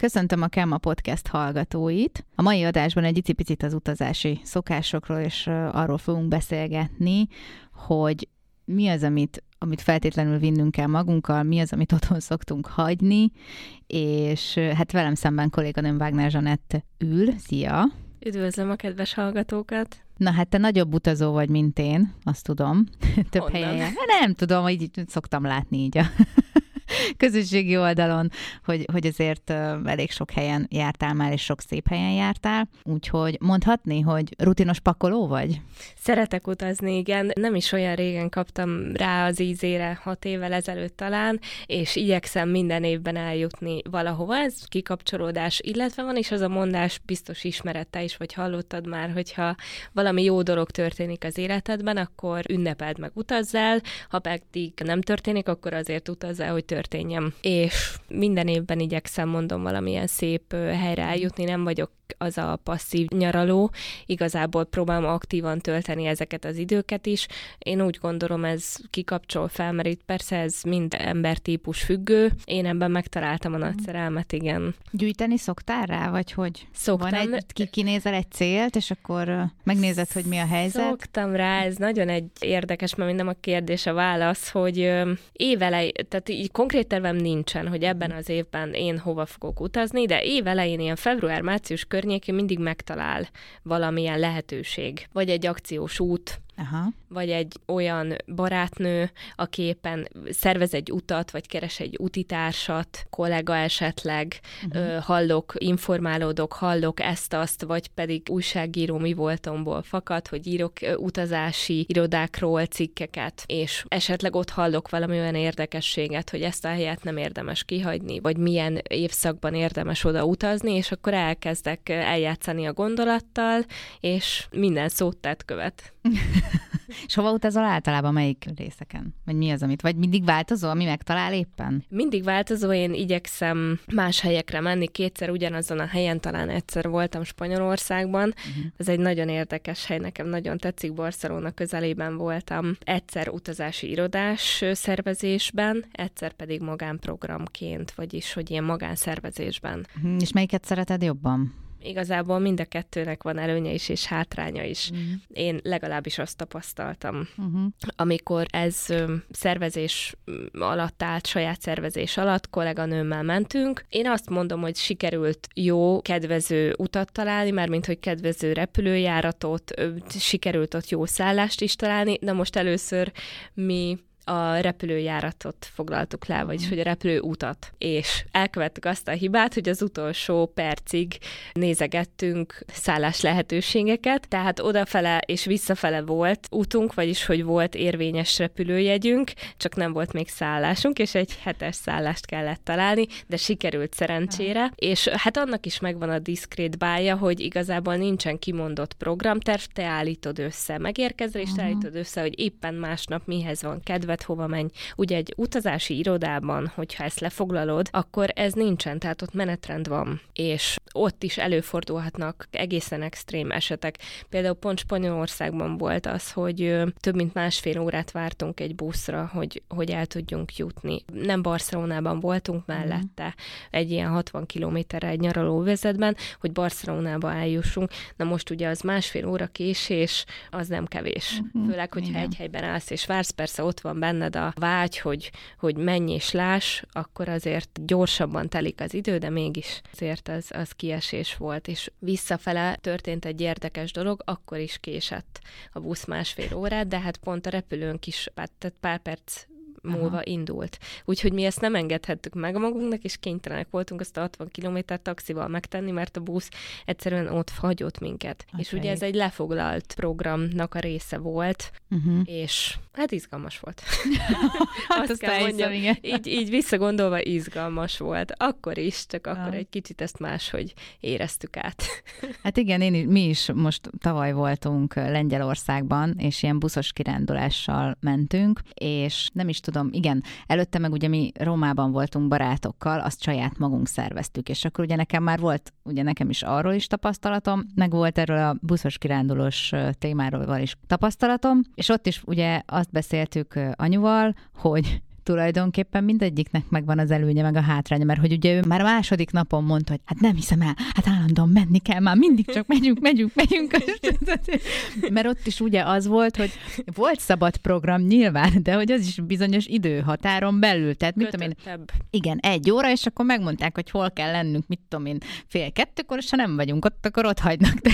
Köszöntöm a Kemma Podcast hallgatóit. A mai adásban egy icipicit az utazási szokásokról és arról fogunk beszélgetni, hogy mi az, amit, amit feltétlenül vinnünk kell magunkkal, mi az, amit otthon szoktunk hagyni, és hát velem szemben kolléganőm Wagner Zsanett ül. Szia! Üdvözlöm a kedves hallgatókat! Na hát te nagyobb utazó vagy, mint én, azt tudom. Több Honnan? helyen. Nem tudom, így szoktam látni így a közösségi oldalon, hogy, hogy azért elég sok helyen jártál már, és sok szép helyen jártál. Úgyhogy mondhatni, hogy rutinos pakoló vagy? Szeretek utazni, igen. Nem is olyan régen kaptam rá az ízére, hat évvel ezelőtt talán, és igyekszem minden évben eljutni valahova. Ez kikapcsolódás, illetve van is az a mondás, biztos ismerette is, vagy hallottad már, hogyha valami jó dolog történik az életedben, akkor ünnepeld meg, utazzál, ha pedig nem történik, akkor azért utazzál, hogy történik történjen. És minden évben igyekszem, mondom, valamilyen szép helyre eljutni, nem vagyok az a passzív nyaraló, igazából próbálom aktívan tölteni ezeket az időket is. Én úgy gondolom, ez kikapcsol, felmerít, persze ez mind embertípus függő. Én ebben megtaláltam a nagy szerelmet, igen. Gyűjteni szoktál rá, vagy hogy? Szoktam. Van egy, ki, kinézel egy célt, és akkor megnézed, hogy mi a helyzet? Szoktam rá, ez nagyon egy érdekes, mert nem a kérdés a válasz, hogy évelej, tehát így konkrét tervem nincsen, hogy ebben az évben én hova fogok utazni, de évelején ilyen február-március környékén mindig megtalál valamilyen lehetőség, vagy egy akciós út, Aha. vagy egy olyan barátnő, aki éppen szervez egy utat, vagy keres egy utitársat, kollega esetleg, uh-huh. ö, hallok, informálódok, hallok ezt-azt, vagy pedig újságíró mi voltomból fakad, hogy írok utazási irodákról cikkeket, és esetleg ott hallok valami olyan érdekességet, hogy ezt a helyet nem érdemes kihagyni, vagy milyen évszakban érdemes oda utazni, és akkor elkezdek eljátszani a gondolattal, és minden szót tett követ. És hova utazol általában, melyik részeken? Vagy mi az, amit? Vagy mindig változó, ami megtalál éppen? Mindig változó, én igyekszem más helyekre menni. Kétszer ugyanazon a helyen, talán egyszer voltam Spanyolországban. Uh-huh. Ez egy nagyon érdekes hely, nekem nagyon tetszik. Barcelona közelében voltam. Egyszer utazási irodás szervezésben, egyszer pedig magánprogramként, vagyis, hogy ilyen magánszervezésben. Uh-huh. És melyiket szereted jobban? Igazából mind a kettőnek van előnye is és hátránya is. Uh-huh. Én legalábbis azt tapasztaltam, uh-huh. amikor ez szervezés alatt állt, saját szervezés alatt, kolléganőmmel mentünk. Én azt mondom, hogy sikerült jó, kedvező utat találni, mármint hogy kedvező repülőjáratot, sikerült ott jó szállást is találni, de most először mi a repülőjáratot foglaltuk le, vagyis hogy a repülőutat. És elkövettük azt a hibát, hogy az utolsó percig nézegettünk szállás lehetőségeket, tehát odafele és visszafele volt útunk, vagyis hogy volt érvényes repülőjegyünk, csak nem volt még szállásunk, és egy hetes szállást kellett találni, de sikerült szerencsére, és hát annak is megvan a diszkrét bája, hogy igazából nincsen kimondott programterv, te állítod össze, megérkezel, és te állítod össze, hogy éppen másnap mihez van kedved, neked hova menj. Ugye egy utazási irodában, hogyha ezt lefoglalod, akkor ez nincsen, tehát ott menetrend van, és ott is előfordulhatnak egészen extrém esetek. Például pont Spanyolországban volt az, hogy több mint másfél órát vártunk egy buszra, hogy, hogy el tudjunk jutni. Nem Barcelonában voltunk mellette, mm. egy ilyen 60 kilométerre egy nyaralóvezetben, hogy Barcelonába eljussunk. Na most ugye az másfél óra késés, az nem kevés. Mm-hmm. Főleg, hogyha Igen. egy helyben állsz és vársz, persze ott van benned a vágy, hogy, hogy menj és láss, akkor azért gyorsabban telik az idő, de mégis azért az, az kiesés volt, és visszafele történt egy érdekes dolog, akkor is késett a busz másfél órát, de hát pont a repülőnk is, tehát pár perc múlva Aha. indult. Úgyhogy mi ezt nem engedhettük meg magunknak, és kénytelenek voltunk azt a 60 kilométer taxival megtenni, mert a busz egyszerűen ott hagyott minket. Okay. És ugye ez egy lefoglalt programnak a része volt, uh-huh. és hát izgalmas volt. hát azt kell mondjam, igen. így, így visszagondolva izgalmas volt. Akkor is, csak akkor ah. egy kicsit ezt máshogy éreztük át. hát igen, én, mi is most tavaly voltunk Lengyelországban, és ilyen buszos kirándulással mentünk, és nem is tudom, igen, előtte meg ugye mi Rómában voltunk barátokkal, azt saját magunk szerveztük, és akkor ugye nekem már volt, ugye nekem is arról is tapasztalatom, meg volt erről a buszos kirándulós témáról is tapasztalatom, és ott is ugye azt beszéltük anyuval, hogy tulajdonképpen mindegyiknek megvan az előnye, meg a hátránya, mert hogy ugye ő már a második napon mondta, hogy hát nem hiszem el, hát állandóan menni kell, már mindig csak megyünk, megyünk, megyünk. mert ott is ugye az volt, hogy volt szabad program nyilván, de hogy az is bizonyos időhatáron belül. Tehát mit tudom én, igen, egy óra, és akkor megmondták, hogy hol kell lennünk, mit tudom én, fél kettőkor, és ha nem vagyunk ott, akkor ott hagynak. De,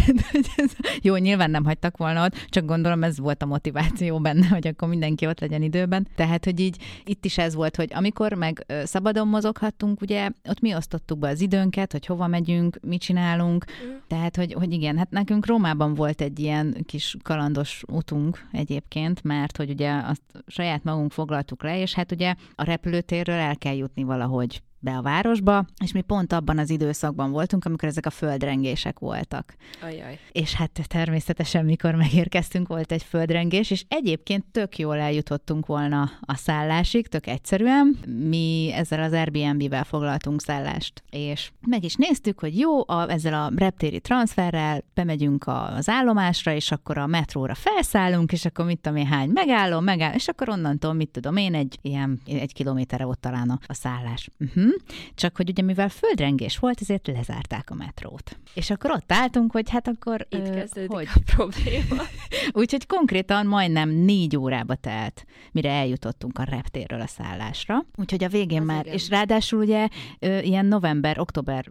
ez, jó, nyilván nem hagytak volna ott, csak gondolom ez volt a motiváció benne, hogy akkor mindenki ott legyen időben. Tehát, hogy így itt is ez volt, hogy amikor meg szabadon mozoghattunk, ugye ott mi osztottuk be az időnket, hogy hova megyünk, mit csinálunk. Mm. Tehát, hogy, hogy igen, hát nekünk Rómában volt egy ilyen kis kalandos utunk egyébként, mert hogy ugye azt saját magunk foglaltuk le, és hát ugye a repülőtérről el kell jutni valahogy be a városba, és mi pont abban az időszakban voltunk, amikor ezek a földrengések voltak. Ajaj. És hát természetesen, mikor megérkeztünk, volt egy földrengés, és egyébként tök jól eljutottunk volna a szállásig, tök egyszerűen. Mi ezzel az Airbnb-vel foglaltunk szállást, és meg is néztük, hogy jó, a, ezzel a reptéri transferrel bemegyünk az állomásra, és akkor a metróra felszállunk, és akkor mit tudom én, hány megállom, megáll, és akkor onnantól, mit tudom én, egy ilyen egy kilométerre ott talán a, a szállás. Uh-huh. Csak hogy ugye mivel földrengés volt, ezért lezárták a metrót. És akkor ott álltunk, hogy hát akkor... Itt kezdődik hogy? a probléma. Úgyhogy konkrétan majdnem négy órába telt, mire eljutottunk a reptérről a szállásra. Úgyhogy a végén Az már, igen. és ráadásul ugye ilyen november-október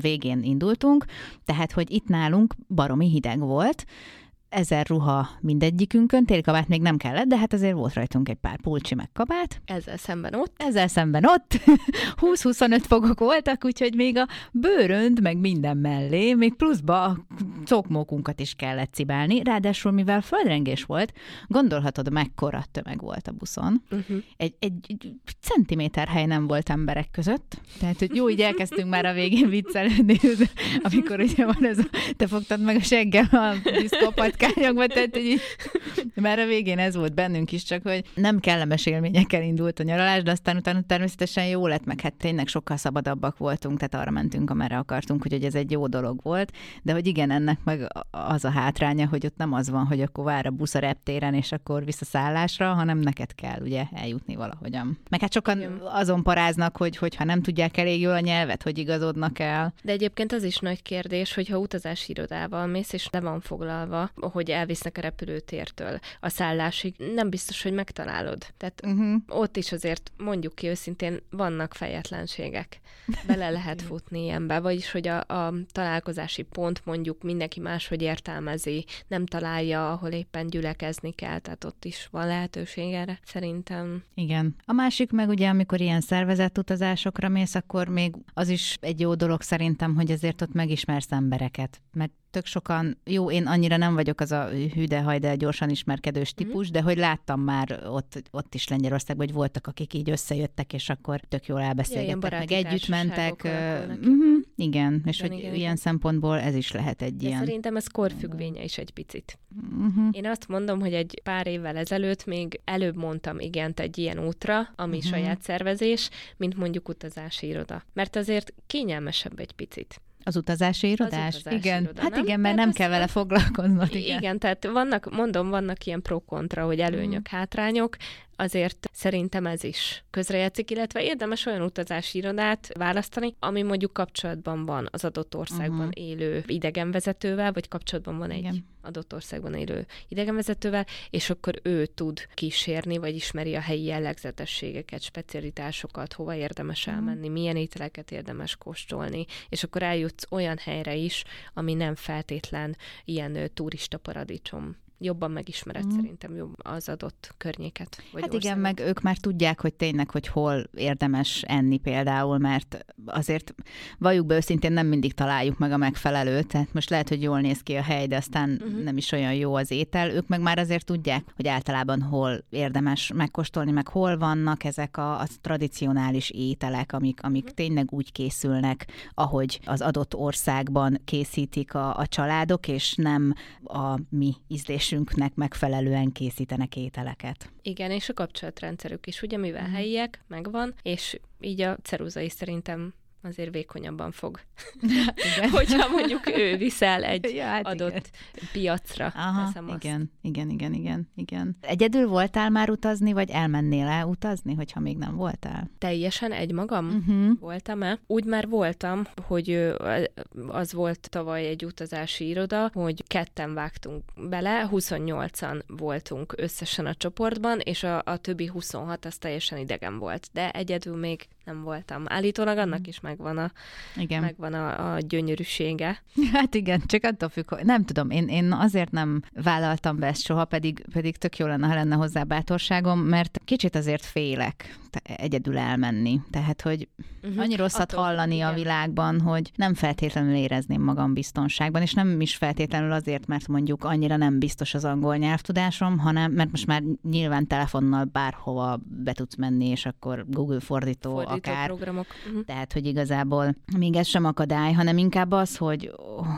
végén indultunk, tehát hogy itt nálunk baromi hideg volt, ezer ruha mindegyikünkön, télkabát még nem kellett, de hát azért volt rajtunk egy pár pulcsi meg kabát. Ezzel szemben ott. Ezzel szemben ott. 20-25 fogok voltak, úgyhogy még a bőrönd, meg minden mellé, még pluszba a cokmókunkat is kellett cibálni. Ráadásul, mivel földrengés volt, gondolhatod, mekkora tömeg volt a buszon. Uh-huh. Egy, egy, egy centiméter hely nem volt emberek között. Tehát, hogy jó, így elkezdtünk már a végén viccelődni, amikor ugye van ez a, te fogtad meg a seggem a diszkópat kányogva, tehát hogy így, már a végén ez volt bennünk is, csak hogy nem kellemes élményekkel indult a nyaralás, de aztán utána természetesen jó lett, meg hát tényleg sokkal szabadabbak voltunk, tehát arra mentünk, amerre akartunk, hogy ez egy jó dolog volt, de hogy igen, ennek meg az a hátránya, hogy ott nem az van, hogy akkor vár a busz a reptéren, és akkor vissza szállásra, hanem neked kell ugye eljutni valahogyan. Meg hát sokan igen. azon paráznak, hogy hogyha nem tudják elég jól a nyelvet, hogy igazodnak el. De egyébként az is nagy kérdés, hogy ha utazási irodával mész, és le van foglalva, hogy elvisznek a repülőtértől a szállásig, nem biztos, hogy megtalálod. Tehát uh-huh. ott is azért mondjuk ki őszintén, vannak fejetlenségek. Bele lehet futni ilyenbe, vagyis hogy a, a találkozási pont mondjuk mindenki máshogy értelmezi, nem találja, ahol éppen gyülekezni kell, tehát ott is van lehetőség erre, szerintem. Igen. A másik meg ugye, amikor ilyen szervezett utazásokra mész, akkor még az is egy jó dolog szerintem, hogy azért ott megismersz embereket, mert tök sokan, jó, én annyira nem vagyok az a hüde de gyorsan ismerkedős mhm. típus, mm. de hogy láttam már ott, ott is Lengyelországban, hogy voltak, akik így összejöttek, és akkor tök jól elbeszélgettek, ja, meg együtt mentek. Uh-huh, igen, és igen, hogy igen, ilyen igen. szempontból ez is lehet egy de ilyen. Szerintem ez korfüggvénye is egy picit. Uh-huh. Én azt mondom, hogy egy pár évvel ezelőtt még előbb mondtam igent egy ilyen útra, ami uh-huh. saját szervezés, mint mondjuk utazási iroda. Mert azért kényelmesebb egy picit. Az utazási irodás? Az utazási igen. Iroda, hát nem? igen, mert nem kell vele foglalkoznod. Igen. igen, tehát vannak, mondom, vannak ilyen pro-kontra, hogy előnyök, mm. hátrányok azért szerintem ez is közrejátszik, illetve érdemes olyan utazási irodát választani, ami mondjuk kapcsolatban van az adott országban uh-huh. élő idegenvezetővel, vagy kapcsolatban van Igen. egy adott országban élő idegenvezetővel, és akkor ő tud kísérni, vagy ismeri a helyi jellegzetességeket, specialitásokat, hova érdemes uh-huh. elmenni, milyen ételeket érdemes kóstolni, és akkor eljutsz olyan helyre is, ami nem feltétlen ilyen turista paradicsom jobban megismered mm. szerintem jobb az adott környéket. Vagy hát országot. igen, meg ők már tudják, hogy tényleg, hogy hol érdemes enni például, mert azért valljuk be őszintén nem mindig találjuk meg a megfelelőt, tehát most lehet, hogy jól néz ki a hely, de aztán uh-huh. nem is olyan jó az étel. Ők meg már azért tudják, hogy általában hol érdemes megkóstolni, meg hol vannak ezek a, a tradicionális ételek, amik, amik uh-huh. tényleg úgy készülnek, ahogy az adott országban készítik a, a családok, és nem a mi ízlés ízlésünknek megfelelően készítenek ételeket. Igen, és a kapcsolatrendszerük is, ugye, mivel mm. helyiek, megvan, és így a ceruza is szerintem azért vékonyabban fog. Hogyha mondjuk ő viszel egy ja, hát adott igen. piacra. Aha, igen, igen, igen, igen, igen. Egyedül voltál már utazni, vagy elmennél el utazni, hogyha még nem voltál? Teljesen egy magam uh-huh. voltam-e? Úgy már voltam, hogy az volt tavaly egy utazási iroda, hogy ketten vágtunk bele, 28-an voltunk összesen a csoportban, és a, a többi 26 az teljesen idegen volt. De egyedül még nem voltam. Állítólag annak mhm. is megvan a, igen. megvan a, a gyönyörűsége. Hát igen, csak attól függ, hogy nem tudom, én, én azért nem vállaltam be ezt soha, pedig, pedig tök jó lenne, ha lenne hozzá bátorságom, mert kicsit azért félek egyedül elmenni. Tehát, hogy uh-huh. annyi rosszat Attól, hallani igen. a világban, hogy nem feltétlenül érezném magam biztonságban, és nem is feltétlenül azért, mert mondjuk annyira nem biztos az angol nyelvtudásom, hanem mert most már nyilván telefonnal bárhova be tudsz menni, és akkor Google fordító, fordító akár. programok. Uh-huh. Tehát, hogy igazából még ez sem akadály, hanem inkább az, hogy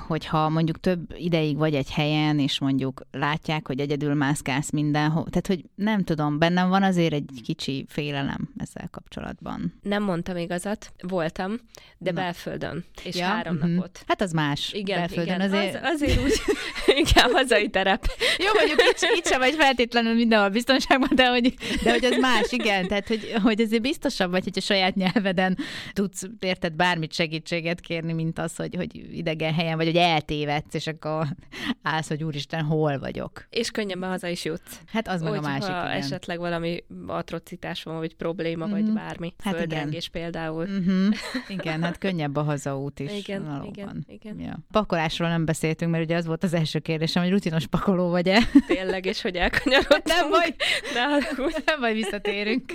hogyha mondjuk több ideig vagy egy helyen, és mondjuk látják, hogy egyedül mászkálsz mindenhol, tehát, hogy nem tudom, bennem van azért egy kicsi félelem ezzel kapcsolatban. Nem mondtam igazat, voltam, de Na. belföldön, és ja? három uh-huh. napot. Hát az más. Igen, belföldön igen. Azért... Az, azért úgy, inkább hazai terep. Jó, mondjuk itt, itt sem vagy feltétlenül mindenhol biztonságban, de hogy, de hogy az más, igen. Tehát, hogy, hogy azért biztosabb vagy, hogy a saját nyelveden tudsz, érted, bármit segítséget kérni, mint az, hogy, hogy idegen helyen vagy, hogy eltévedsz, és akkor állsz, hogy úristen, hol vagyok. És könnyebben haza is jutsz. Hát az meg a másik, ha igen. esetleg valami atrocitás van, vagy probléma, mm-hmm. vagy mhm. bármi. Hát Földrengés igen. például. Mm-hmm. Igen, hát könnyebb a hazaút is. Igen, valóban. igen, igen. Ja. Pakolásról nem beszéltünk, mert ugye az volt az első kérdésem, hogy rutinos pakoló vagy-e? Tényleg, és hogy elkanyarodtunk. Nem baj, nem baj, visszatérünk.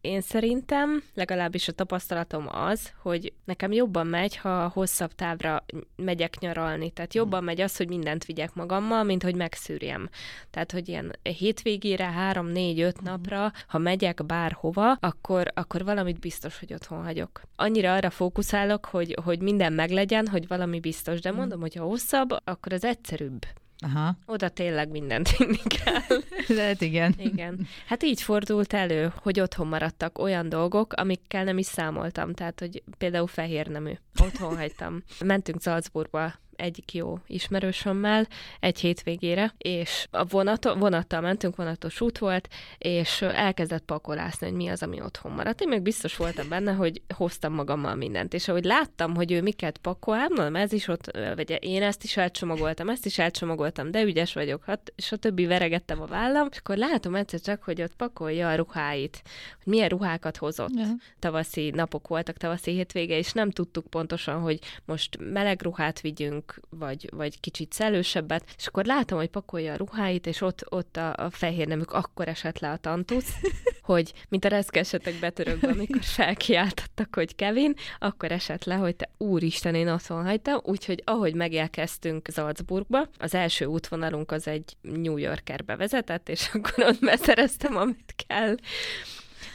Én szerintem, legalábbis a tapasztalatom az, hogy nekem jobban megy, ha hosszabb távra megyek nyaralni. Tehát jobban megy az, hogy mindent vigyek magammal, mint hogy megszűrjem. Tehát, hogy ilyen hétvégére, három, négy, öt mhm. napra, ha megyek bárhova, akkor, akkor valamit biztos, hogy otthon hagyok. Annyira arra fókuszálok, hogy, hogy minden meglegyen, hogy valami biztos, de mhm. mondom, hogy ha hosszabb, akkor az egyszerűbb. Aha. Oda tényleg mindent vinni kell. Lehet igen. Igen. Hát így fordult elő, hogy otthon maradtak olyan dolgok, amikkel nem is számoltam. Tehát, hogy például fehér nemű. Otthon hagytam. Mentünk Salzburgba egyik jó ismerősömmel egy hétvégére, és a vonat, vonattal mentünk, vonatos út volt, és elkezdett pakolászni, hogy mi az, ami otthon maradt. Én még biztos voltam benne, hogy hoztam magammal mindent, és ahogy láttam, hogy ő miket pakol, hát mondom, ez is ott, vagy én ezt is elcsomagoltam, ezt is elcsomagoltam, de ügyes vagyok, hát, és a többi veregettem a vállam, és akkor látom egyszer csak, hogy ott pakolja a ruháit, hogy milyen ruhákat hozott. Yeah. Tavaszi napok voltak, tavaszi hétvége, és nem tudtuk pontosan, hogy most meleg ruhát vigyünk, vagy, vagy kicsit szellősebbet, és akkor látom, hogy pakolja a ruháit, és ott, ott a, a fehér nemük akkor esett le a tantusz, hogy mint a reszkesetek betörökbe, amikor felkiáltottak, hogy Kevin, akkor esett le, hogy te úristen, én otthon hagytam, úgyhogy ahogy megjelkeztünk Salzburgba, az első útvonalunk az egy New Yorkerbe vezetett, és akkor ott beszereztem, amit kell.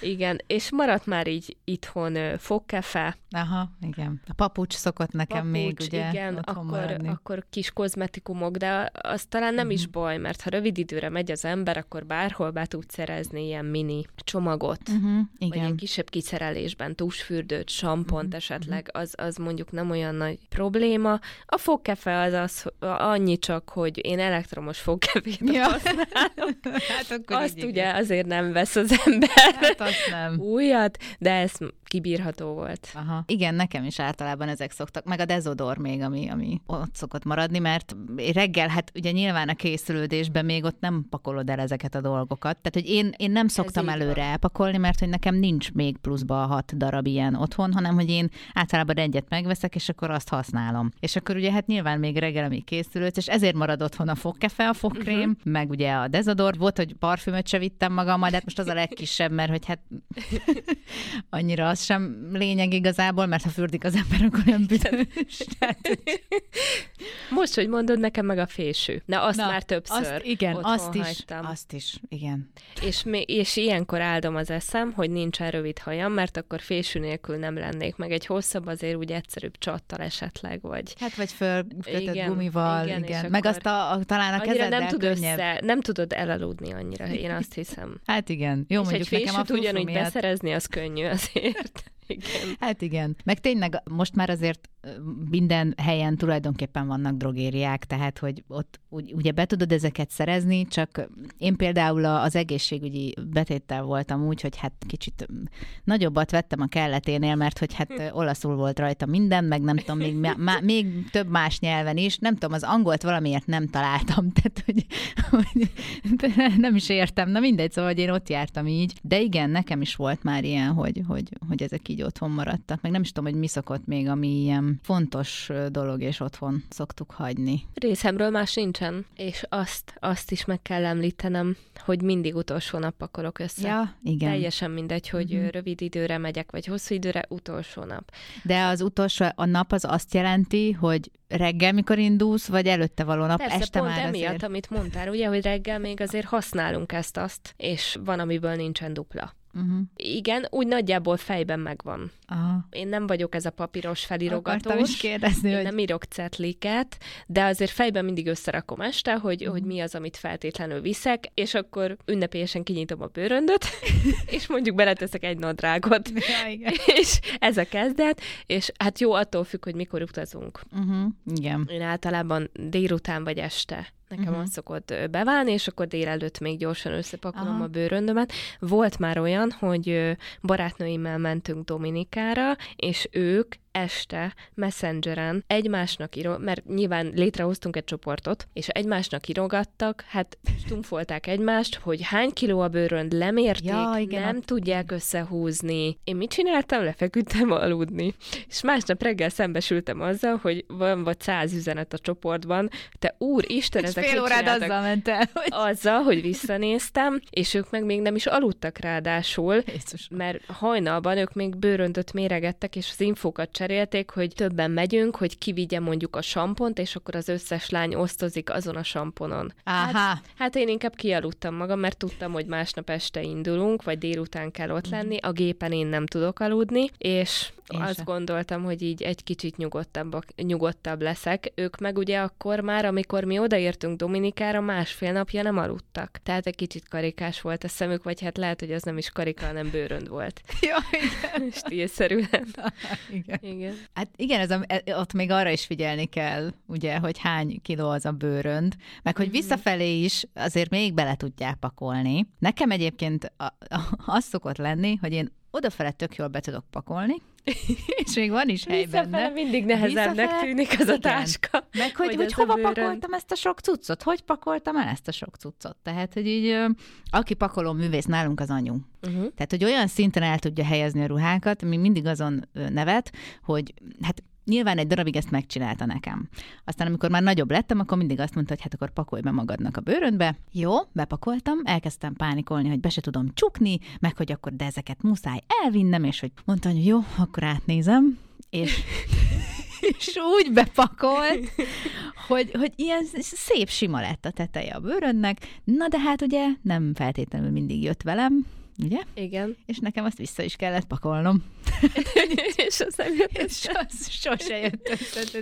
Igen, és maradt már így itthon fogkefe. Aha, igen. A papucs szokott nekem papucs, még, ugye, igen, akkor, akkor kis kozmetikumok, de az talán nem uh-huh. is mhm. baj, mert ha rövid időre megy az ember, akkor bárhol be tud szerezni ilyen mini csomagot, uh-huh, igen. vagy egy kisebb kiszerelésben, tusfürdőt, sampont uh-huh, esetleg, az, az mondjuk nem olyan nagy probléma. A fogkefe az az annyi csak, hogy én elektromos fogkefét ja. használok. hát akkor Azt ugye azért nem vesz az ember. Hát azt nem. újat, de ez kibírható volt. Aha. Igen, nekem is általában ezek szoktak, meg a dezodor még, ami, ami ott szokott maradni, mert reggel, hát ugye nyilván a készülődésben még ott nem pakolod el ezeket a dolgokat. Tehát, hogy én, én nem szoktam előre van. elpakolni, mert hogy nekem nincs még pluszba hat darab ilyen otthon, hanem hogy én általában egyet megveszek, és akkor azt használom. És akkor ugye hát nyilván még reggel, amíg készülődsz, és ezért marad otthon a fogkefe, a fogkrém, uh-huh. meg ugye a dezodor. Volt, hogy parfümöt se vittem magammal, de hát most az a legkisebb, mert hogy hát annyira az sem lényeg igazából, mert ha fürdik az ember, akkor nem büdös. Most, hogy mondod, nekem meg a fésű. Na, azt Na, már többször azt, Igen, azt is, hagytam. azt is, igen. És, és ilyenkor áldom az eszem, hogy nincsen rövid hajam, mert akkor fésű nélkül nem lennék, meg egy hosszabb azért úgy egyszerűbb csattal esetleg, vagy... Hát, vagy fölkötött igen, gumival, igen. igen. Meg azt a, a, talán a kezeddel nem tud össze, nem tudod elaludni annyira, én azt hiszem. Hát igen. Jó, és mondjuk egy nekem a ugyanúgy miatt... beszerezni, az könnyű azért. Igen. Hát igen. Meg tényleg most már azért minden helyen tulajdonképpen vannak drogériák, tehát hogy ott ugye be tudod ezeket szerezni, csak én például az egészségügyi betéttel voltam úgy, hogy hát kicsit nagyobbat vettem a kelleténél, mert hogy hát olaszul volt rajta minden, meg nem tudom, még, má, még több más nyelven is, nem tudom, az angolt valamiért nem találtam, tehát hogy, hogy nem is értem, na mindegy, szóval hogy én ott jártam így, de igen, nekem is volt már ilyen, hogy, hogy, hogy ezek így otthon maradtak, meg nem is tudom, hogy mi szokott még, ami ilyen fontos dolog, és otthon szoktuk hagyni. Részemről más nincsen, és azt, azt is meg kell említenem, hogy mindig utolsó nap pakolok össze. Ja, igen. Teljesen mindegy, hogy uh-huh. rövid időre megyek, vagy hosszú időre, utolsó nap. De az utolsó, a nap az azt jelenti, hogy reggel, mikor indulsz, vagy előtte való nap, Persze, este pont már emiatt, azért... amit mondtál, ugye, hogy reggel még azért használunk ezt-azt, és van, amiből nincsen dupla. Uh-huh. Igen, úgy nagyjából fejben megvan. Aha. Én nem vagyok ez a papíros felirogatós. is kérdezni, Én hogy... nem írok cetliket, de azért fejben mindig összerakom este, hogy, uh-huh. hogy mi az, amit feltétlenül viszek, és akkor ünnepélyesen kinyitom a bőröndöt, és mondjuk beleteszek egy nadrágot. Ja, igen. és ez a kezdet, és hát jó attól függ, hogy mikor utazunk. Uh-huh. Igen. Én általában délután vagy este Nekem uh-huh. az szokott beválni, és akkor délelőtt még gyorsan összepakolom Aha. a bőröndömet. Volt már olyan, hogy barátnőimmel mentünk Dominikára, és ők este Messengeren egymásnak író, mert nyilván létrehoztunk egy csoportot, és egymásnak írogattak, hát stumfolták egymást, hogy hány kiló a bőrönd lemérték, ja, igen, nem a... tudják összehúzni. Én mit csináltam? Lefeküdtem aludni. És másnap reggel szembesültem azzal, hogy van vagy száz üzenet a csoportban, te úr, Isten, ezek fél órád azzal ment el, hogy... Azzal, hogy visszanéztem, és ők meg még nem is aludtak ráadásul, Jézus. mert hajnalban ők még bőröndöt méregettek, és az infókat cserélték, hogy többen megyünk, hogy kivigye mondjuk a sampont, és akkor az összes lány osztozik azon a samponon. Aha. Hát, hát én inkább kialudtam magam, mert tudtam, hogy másnap este indulunk, vagy délután kell ott lenni, a gépen én nem tudok aludni, és én azt se. gondoltam, hogy így egy kicsit nyugodtabb, nyugodtabb leszek. Ők meg ugye akkor már, amikor mi odaértünk Dominikára, másfél napja nem aludtak. Tehát egy kicsit karikás volt a szemük, vagy hát lehet, hogy az nem is karika, hanem bőrönd volt. ja, igen. Stílszerűen. igen. igen. Hát igen, ez a, e, ott még arra is figyelni kell, ugye, hogy hány kiló az a bőrönd, meg hogy mhm. visszafelé is azért még bele tudják pakolni. Nekem egyébként az szokott lenni, hogy én odafele tök jól be tudok pakolni, és még van is hely benne. mindig nehezebbnek tűnik az igen. a táska. Meg hogy, hogy, hogy hova pakoltam ezt a sok cuccot, hogy pakoltam el ezt a sok cuccot. Tehát, hogy így, aki pakoló művész nálunk az anyu. Uh-huh. Tehát, hogy olyan szinten el tudja helyezni a ruhákat, mi mindig azon nevet, hogy hát nyilván egy darabig ezt megcsinálta nekem. Aztán, amikor már nagyobb lettem, akkor mindig azt mondta, hogy hát akkor pakolj be magadnak a bőröndbe. Jó, bepakoltam, elkezdtem pánikolni, hogy be se tudom csukni, meg hogy akkor de ezeket muszáj elvinnem, és hogy mondta, hogy jó, akkor átnézem, és és úgy bepakolt, hogy, hogy ilyen szép sima lett a teteje a bőrönnek. Na de hát ugye nem feltétlenül mindig jött velem, ugye? Igen. És nekem azt vissza is kellett pakolnom. és az nem jött és az sose jött össze.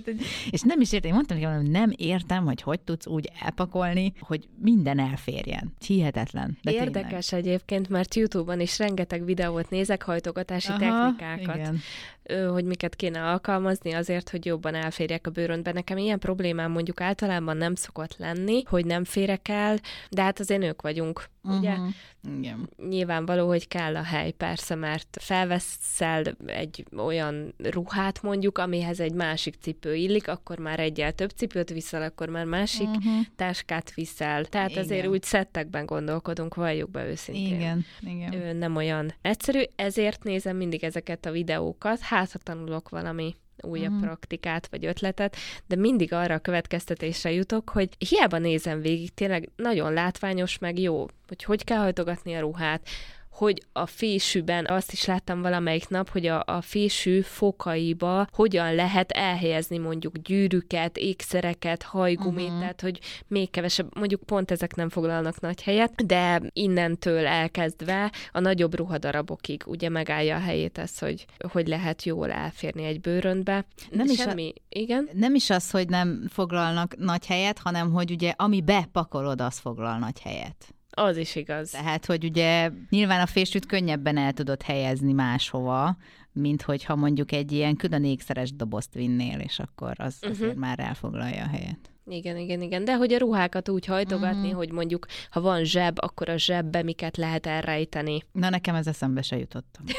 És nem is értem, én mondtam hogy nem értem, hogy hogy tudsz úgy elpakolni, hogy minden elférjen. Hihetetlen. De Érdekes tényleg. egyébként, mert YouTube-on is rengeteg videót nézek, hajtogatási Aha, technikákat. Igen hogy miket kéne alkalmazni azért, hogy jobban elférjek a bőröntbe. Nekem ilyen problémám mondjuk általában nem szokott lenni, hogy nem férek el, de hát azért nők vagyunk, uh-huh. ugye? Igen. Nyilvánvaló, hogy kell a hely, persze, mert felveszel egy olyan ruhát mondjuk, amihez egy másik cipő illik, akkor már egyel több cipőt viszel, akkor már másik uh-huh. táskát viszel. Tehát igen. azért úgy szettekben gondolkodunk, valljuk be őszintén. Igen, igen. Nem olyan egyszerű, ezért nézem mindig ezeket a videókat, hát ha tanulok valami újabb uh-huh. praktikát vagy ötletet, de mindig arra a következtetésre jutok, hogy hiába nézem végig, tényleg nagyon látványos, meg jó, hogy hogy kell hajtogatni a ruhát, hogy a fésűben, azt is láttam valamelyik nap, hogy a, a fésű fokaiba hogyan lehet elhelyezni mondjuk gyűrűket, ékszereket, hajgumit, uh-huh. tehát hogy még kevesebb, mondjuk pont ezek nem foglalnak nagy helyet, de innentől elkezdve a nagyobb ruhadarabokig ugye megállja a helyét ez, hogy, hogy lehet jól elférni egy bőröntbe. Nem Semmi, is a, igen? Nem is az, hogy nem foglalnak nagy helyet, hanem hogy ugye ami bepakolod, az foglal nagy helyet. Az is igaz. Tehát, hogy ugye nyilván a fésűt könnyebben el tudod helyezni máshova, mint hogyha mondjuk egy ilyen külön ékszeres dobozt vinnél, és akkor az uh-huh. azért már elfoglalja a helyet. Igen, igen, igen. De hogy a ruhákat úgy hajtogatni, mm. hogy mondjuk, ha van zseb, akkor a zsebbe miket lehet elrejteni. Na, nekem ez eszembe se jutottam.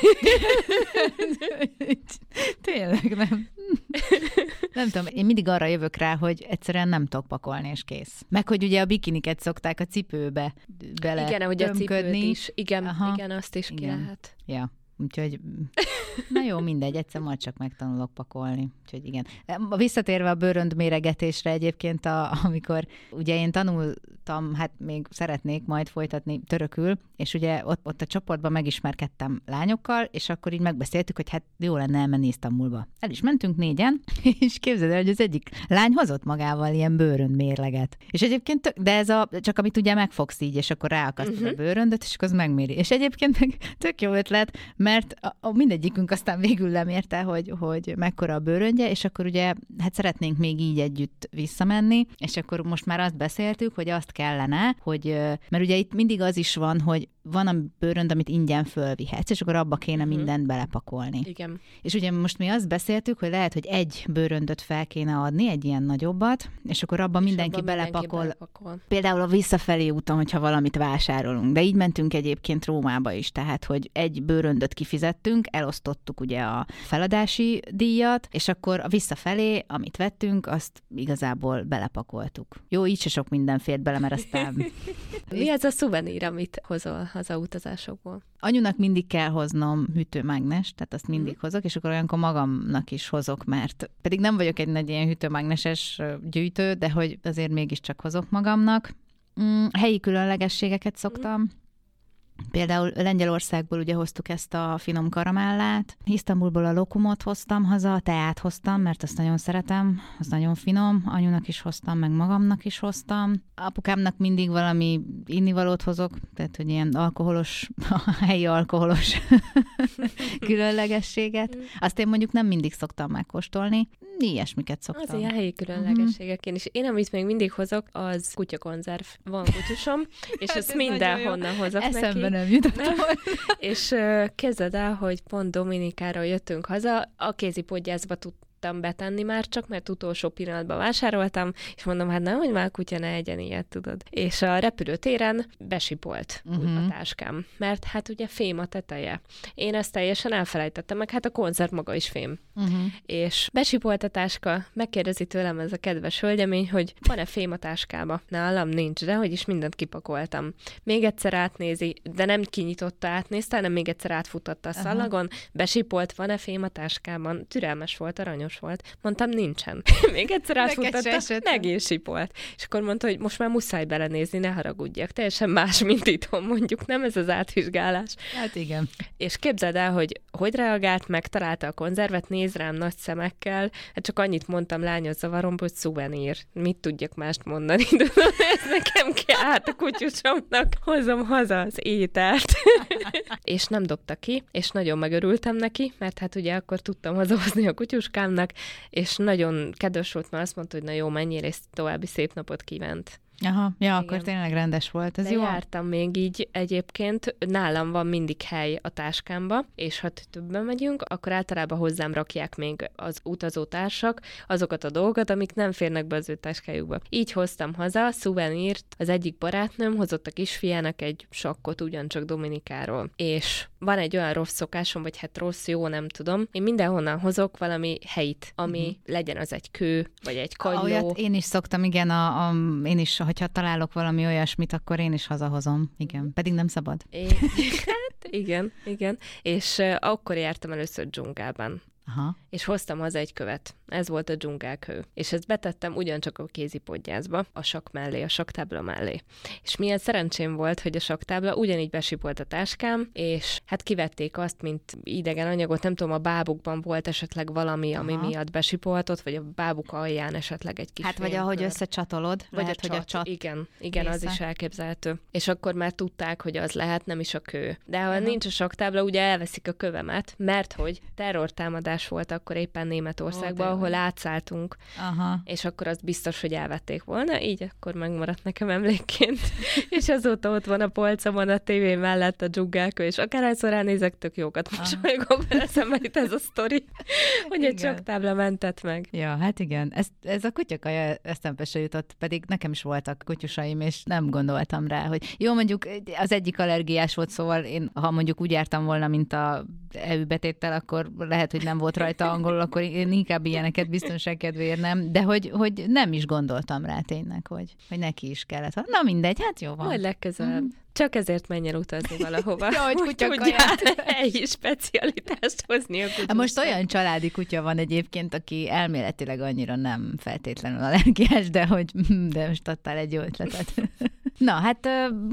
Tényleg nem. Nem tudom, én mindig arra jövök rá, hogy egyszerűen nem tudok pakolni, és kész. Meg, hogy ugye a bikiniket szokták a cipőbe bele Igen, hogy a cipőt is. Igen, Aha. igen, azt is igen. ki lehet. Ja. Úgyhogy, na jó, mindegy, egyszer majd csak megtanulok pakolni. Úgyhogy igen. Visszatérve a bőrönd méregetésre egyébként, a, amikor ugye én tanultam, hát még szeretnék majd folytatni törökül, és ugye ott, ott a csoportban megismerkedtem lányokkal, és akkor így megbeszéltük, hogy hát jó lenne elmenni Isztambulba. El is mentünk négyen, és képzeld el, hogy az egyik lány hozott magával ilyen bőrönd mérleget. És egyébként, tök, de ez a, csak amit ugye megfogsz így, és akkor ráakasztod uh-huh. a mhm. bőröndöt, és akkor az megméri. És egyébként meg tök jó ötlet, mert a, a mindegyikünk aztán végül lemérte, hogy, hogy mekkora a bőröndje, és akkor ugye hát szeretnénk még így együtt visszamenni, és akkor most már azt beszéltük, hogy azt kellene, hogy, mert ugye itt mindig az is van, hogy van a bőrönd, amit ingyen fölvihetsz, és akkor abba kéne uh-huh. mindent belepakolni. Igen. És ugye most mi azt beszéltük, hogy lehet, hogy egy bőröndöt fel kéne adni, egy ilyen nagyobbat, és akkor abba és mindenki, abba belepakol. mindenki belepakol. Például a visszafelé úton, hogyha valamit vásárolunk. De így mentünk egyébként Rómába is, tehát, hogy egy bőröndöt kifizettünk, elosztottuk ugye a feladási díjat, és akkor a visszafelé, amit vettünk, azt igazából belepakoltuk. Jó, így se sok minden fért bele, mert aztán... Mi ez a szuvenír, amit hozol? Hazautazásokból. Anyunak mindig kell hoznom hűtőmágnes, tehát azt mindig mm. hozok, és akkor olyankor magamnak is hozok, mert pedig nem vagyok egy nagy ilyen hűtőmágneses gyűjtő, de hogy azért mégiscsak hozok magamnak. Mm, helyi különlegességeket szoktam. Mm Például Lengyelországból ugye hoztuk ezt a finom karamellát, Isztambulból a lokumot hoztam haza, a teát hoztam, mert azt nagyon szeretem, az nagyon finom, anyunak is hoztam, meg magamnak is hoztam. Apukámnak mindig valami innivalót hozok, tehát hogy ilyen alkoholos, helyi alkoholos különlegességet. Azt én mondjuk nem mindig szoktam megkóstolni, ilyesmiket szoktam. Az ilyen helyi különlegességek. Én is. Én, amit még mindig hozok, az kutyakonzerv. Van kutyusom, és ezt mindenhonnan hozok Eszembe neki. nem jutott És uh, kezded el, hogy pont Dominikáról jöttünk haza, a kézipodgyászba tud tudtam betenni már csak, mert utolsó pillanatban vásároltam, és mondom, hát nem, hogy már kutya ne egyen ilyet, tudod. És a repülőtéren besipolt uh-huh. a táskám, mert hát ugye fém a teteje. Én ezt teljesen elfelejtettem, meg hát a koncert maga is fém. Uh-huh. És besipolt a táska, megkérdezi tőlem ez a kedves hölgyemény, hogy van-e fém a táskába? Nálam nincs, de hogy is mindent kipakoltam. Még egyszer átnézi, de nem kinyitotta, átnézte, hanem még egyszer átfutotta a szallagon, uh-huh. besipolt, van-e fém a táskában? Türelmes volt, aranyos volt. Mondtam, nincsen. Még egyszer átfutatta, meg is sipolt. És akkor mondta, hogy most már muszáj belenézni, ne haragudjak. Teljesen más, mint itthon mondjuk, nem ez az átvizsgálás. Hát igen. És képzeld el, hogy hogy reagált, megtalálta a konzervet, néz rám nagy szemekkel. Hát csak annyit mondtam lányos zavarom, hogy szuvenír. Mit tudjak mást mondani? Tudom, ez nekem kell át a kutyusomnak. Hozom haza az ételt. és nem dobta ki, és nagyon megörültem neki, mert hát ugye akkor tudtam hazahozni a kutyuskámnak, voltak, és nagyon kedves volt, mert azt mondta, hogy na jó, menjél, és további szép napot kívánt. Aha, ja, Igen. akkor tényleg rendes volt. Ez De jó. jártam még így egyébként, nálam van mindig hely a táskámba, és ha többen megyünk, akkor általában hozzám rakják még az utazótársak azokat a dolgokat, amik nem férnek be az ő táskájukba. Így hoztam haza szuvenírt, az egyik barátnőm hozott a kisfiának egy sakkot ugyancsak Dominikáról. És van egy olyan rossz szokásom, vagy hát rossz, jó, nem tudom. Én mindenhonnan hozok valami helyit, ami uh-huh. legyen az egy kő, vagy egy kagyló. Olyat én is szoktam, igen, a, a, én is hogyha találok valami olyasmit, akkor én is hazahozom. Igen, pedig nem szabad. É, hát, igen, igen. És uh, akkor jártam először dzsungában. Aha. És hoztam haza egy követ. Ez volt a dzsungelkő. És ezt betettem ugyancsak a kézipodgyászba, a sak mellé, a saktábla mellé. És milyen szerencsém volt, hogy a saktábla ugyanígy besipolt a táskám, és hát kivették azt, mint idegen anyagot, nem tudom, a bábukban volt esetleg valami, ami Aha. miatt besipoltott, vagy a bábuk alján esetleg egy kis Hát vagy ahogy összecsatolod, vagy lehet, a csat, hogy a csat. Igen, igen, része. az is elképzelhető. És akkor már tudták, hogy az lehet, nem is a kő. De ha Aha. nincs a saktábla, ugye elveszik a kövemet, mert hogy terrortámadás bevándorlás volt akkor éppen Németországban, ahol átszálltunk, Aha. és akkor azt biztos, hogy elvették volna, így akkor megmaradt nekem emlékként, és azóta ott van a polcomon a tévé mellett a dzsuggelkő, és akárhányszor ránézek, tök jókat mosolygok, mert eszembe jut ez a sztori, hogy egy csak tábla mentett meg. Ja, hát igen, ez, ez a kutyakaja eszembe se jutott, pedig nekem is voltak kutyusaim, és nem gondoltam rá, hogy jó, mondjuk az egyik allergiás volt, szóval én, ha mondjuk úgy jártam volna, mint a EU betéttel, akkor lehet, hogy nem volt rajta angolul, akkor én inkább ilyeneket biztonság kedvéért nem, de hogy, hogy nem is gondoltam rá tényleg, hogy, hogy neki is kellett. Na mindegy, hát jó van. Majd legközelebb. Mm. Csak ezért menjen utazni valahova. ja, hogy kutyakaját. helyi specialitást hozni a hát Most olyan családi kutya van egyébként, aki elméletileg annyira nem feltétlenül allergiás, de hogy de most adtál egy jó ötletet. Na, hát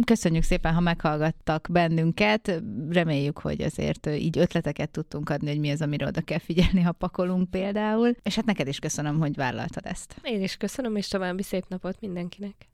köszönjük szépen, ha meghallgattak bennünket. Reméljük, hogy azért így ötleteket tudtunk adni, hogy mi az, amiről oda kell figyelni, ha pakolunk például. És hát neked is köszönöm, hogy vállaltad ezt. Én is köszönöm, és további szép napot mindenkinek.